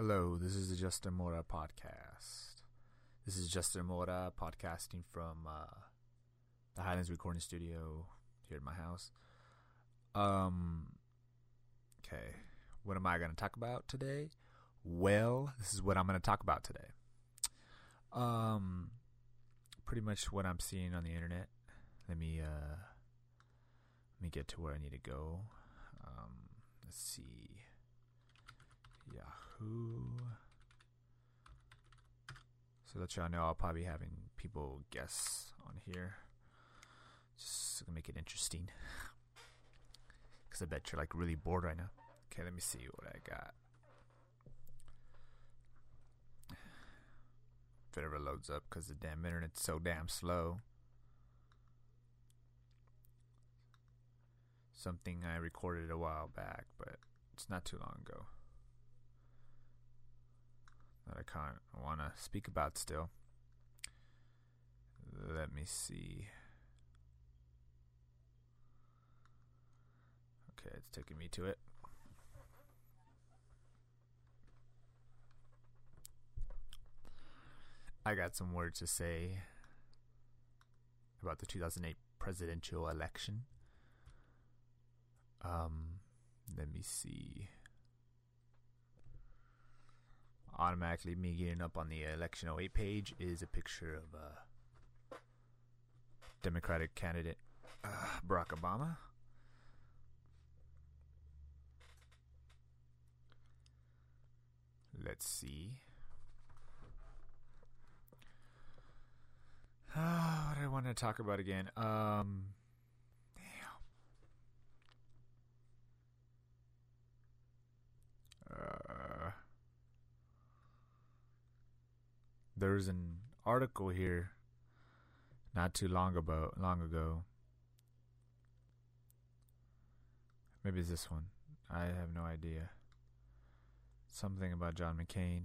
Hello, this is the Justin Mora podcast. This is Justin Mora podcasting from uh, the Highlands Recording Studio here at my house. Um, okay, what am I going to talk about today? Well, this is what I'm going to talk about today. Um, pretty much what I'm seeing on the internet. Let me uh, let me get to where I need to go. Um, let's see. Yahoo. So that y'all know, I'll probably be having people guess on here. Just to make it interesting. Because I bet you're like really bored right now. Okay, let me see what I got. If it ever loads up because the damn internet's so damn slow. Something I recorded a while back, but it's not too long ago that I kind of want to speak about still. Let me see. Okay, it's taking me to it. I got some words to say about the 2008 presidential election. Um, let me see automatically me getting up on the election 08 page is a picture of uh, Democratic candidate uh, Barack Obama. Let's see. What do I want to talk about again? Um, there's an article here not too long about long ago. Maybe it's this one. I have no idea. Something about John McCain.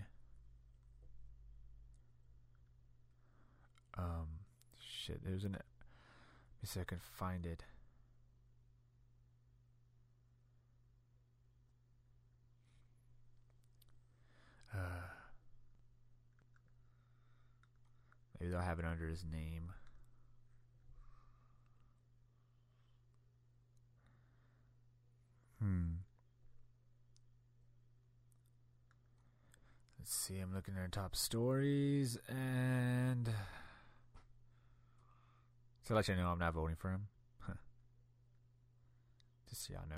Um, shit. There's an. Let me see if I can find it. Have it under his name. Hmm. Let's see, I'm looking at top stories and to let you know I'm not voting for him. Just so y'all know.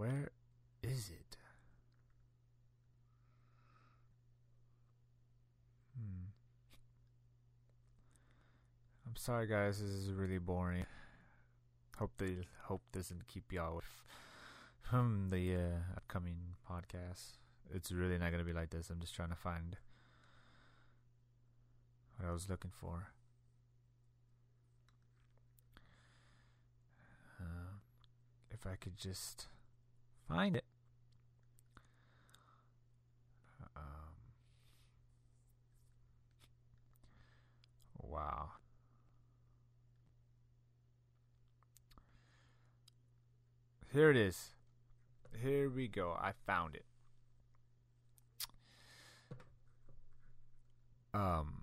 Where is it? Hmm. I'm sorry, guys. This is really boring. Hope they hope doesn't keep y'all from the uh, upcoming podcast. It's really not gonna be like this. I'm just trying to find what I was looking for. Uh, if I could just find it. Um, wow. Here it is. Here we go. I found it. Um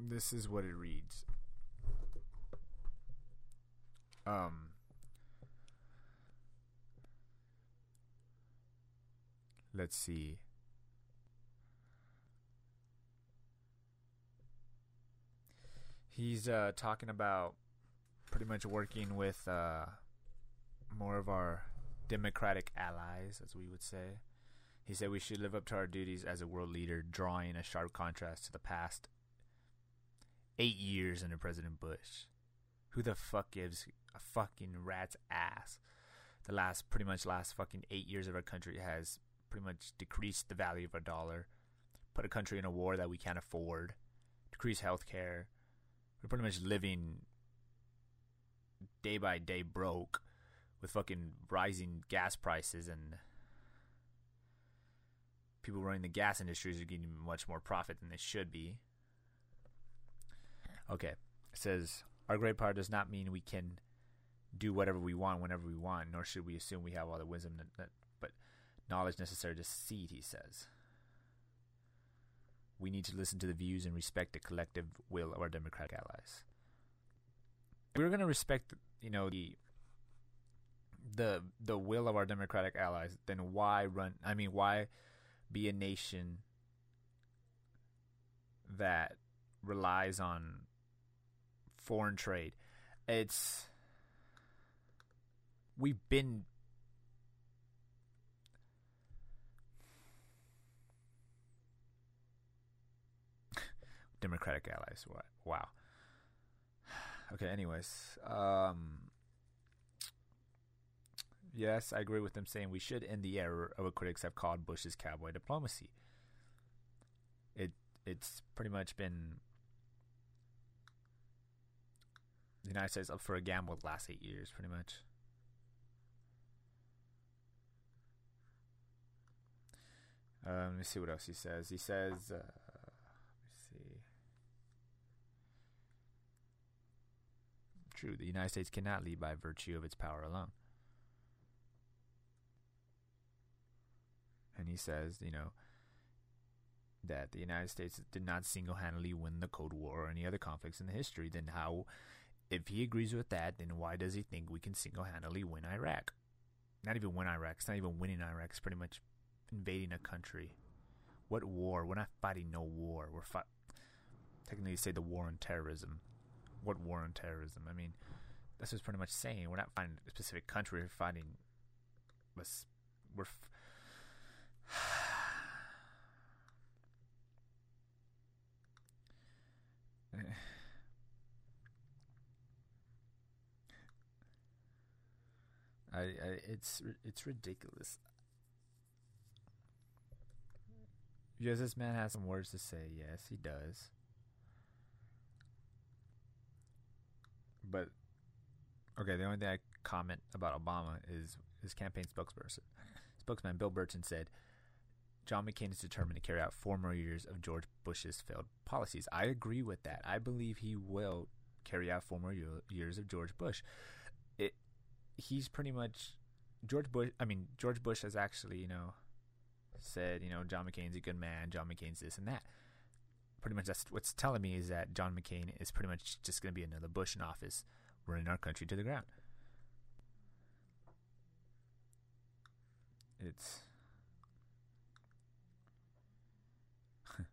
this is what it reads. Um let's see. He's uh, talking about pretty much working with uh, more of our democratic allies, as we would say. He said we should live up to our duties as a world leader, drawing a sharp contrast to the past eight years under President Bush. Who the fuck gives a fucking rat's ass? The last, pretty much last fucking eight years of our country has pretty much decrease the value of our dollar, put a country in a war that we can't afford, decrease healthcare. We're pretty much living day by day broke with fucking rising gas prices and people running the gas industries are getting much more profit than they should be. Okay, it says our great power does not mean we can do whatever we want whenever we want, nor should we assume we have all the wisdom that, that but knowledge necessary to succeed. He says we need to listen to the views and respect the collective will of our democratic allies. If we're going to respect, you know, the the the will of our democratic allies, then why run? I mean, why be a nation that relies on foreign trade? It's we've been Democratic allies. Wow. Okay, anyways. Um, yes, I agree with them saying we should end the error of what critics have called Bush's cowboy diplomacy. It it's pretty much been the United States up for a gamble the last eight years, pretty much. Um, let me see what else he says. He says. Uh, true. The United States cannot lead by virtue of its power alone. And he says, you know, that the United States did not single handedly win the Cold War or any other conflicts in the history, then how, if he agrees with that, then why does he think we can single handedly win Iraq? Not even win Iraq. It's not even winning Iraq. It's pretty much invading a country. What war? We're not fighting no war. We're fighting. Technically, say the war on terrorism what war on terrorism? I mean, that's just pretty much saying we're not fighting a specific country. We're fighting. We're. F- I, I, it's it's ridiculous. Yes, this man has some words to say. Yes, he does. But okay, the only thing I comment about Obama is his campaign spokesperson. Spokesman Bill Burton said John McCain is determined to carry out four more years of George Bush's failed policies. I agree with that. I believe he will carry out four more years of George Bush. It, he's pretty much George Bush. I mean, George Bush has actually, you know, said, you know, John McCain's a good man. John McCain's this and that pretty much that's what's telling me is that John McCain is pretty much just going to be another Bush in office, running our country to the ground. It's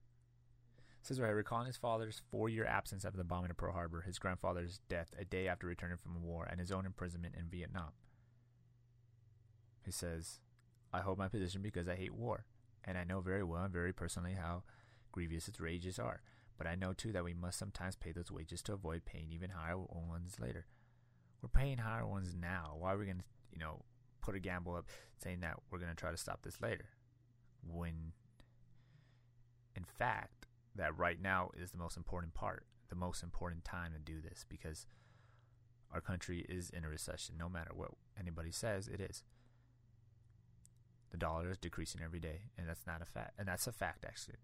says right, recalling his father's four-year absence after the bombing of Pearl Harbor, his grandfather's death a day after returning from war, and his own imprisonment in Vietnam. He says, "I hold my position because I hate war, and I know very well and very personally how." Grievous its wages are, but I know too that we must sometimes pay those wages to avoid paying even higher ones later. We're paying higher ones now. Why are we going to, you know, put a gamble up saying that we're going to try to stop this later? When, in fact, that right now is the most important part, the most important time to do this because our country is in a recession. No matter what anybody says, it is. The dollar is decreasing every day, and that's not a fact. And that's a fact, actually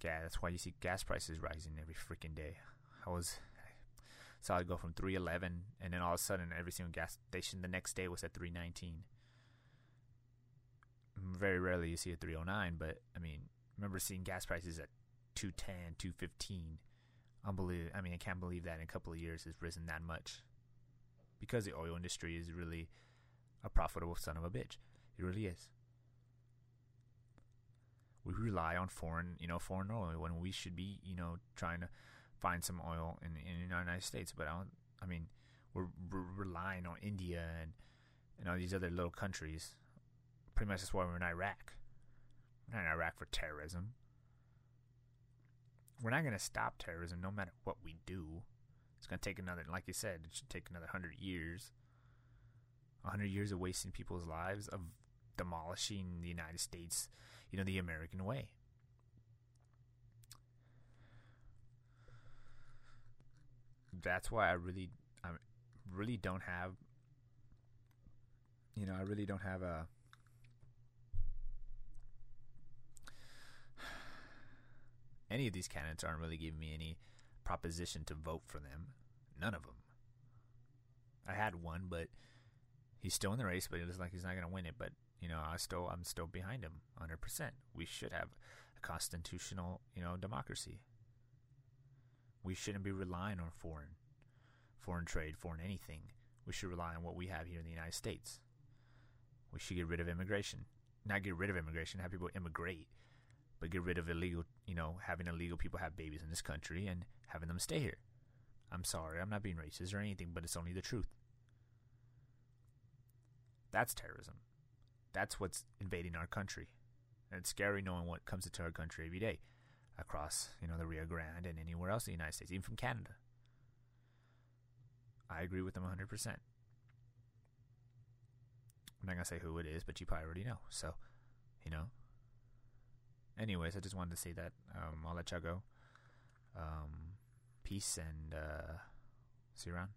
gas. That's why you see gas prices rising every freaking day. I was saw it go from 311 and then all of a sudden every single gas station the next day was at 319 very rarely you see a 309 but i mean remember seeing gas prices at 210 215 unbelievable i mean i can't believe that in a couple of years has risen that much because the oil industry is really a profitable son of a bitch it really is we rely on foreign, you know, foreign oil when we should be, you know, trying to find some oil in in the United States. But I don't. I mean, we're, we're relying on India and and all these other little countries. Pretty much that's why we're in Iraq. We're not in Iraq for terrorism. We're not going to stop terrorism no matter what we do. It's going to take another, like you said, it should take another hundred years. A hundred years of wasting people's lives, of demolishing the United States you know, the American way. That's why I really, I really don't have, you know, I really don't have a any of these candidates aren't really giving me any proposition to vote for them. None of them. I had one, but he's still in the race, but it looks like he's not going to win it. But you know, I still I'm still behind him 100%. We should have a constitutional, you know, democracy. We shouldn't be relying on foreign foreign trade, foreign anything. We should rely on what we have here in the United States. We should get rid of immigration. Not get rid of immigration, have people immigrate, but get rid of illegal, you know, having illegal people have babies in this country and having them stay here. I'm sorry, I'm not being racist or anything, but it's only the truth. That's terrorism. That's what's invading our country. And it's scary knowing what comes into our country every day across, you know, the Rio Grande and anywhere else in the United States, even from Canada. I agree with them 100%. I'm not going to say who it is, but you probably already know. So, you know. Anyways, I just wanted to say that. Um, I'll let y'all go. Um, peace and uh, see you around.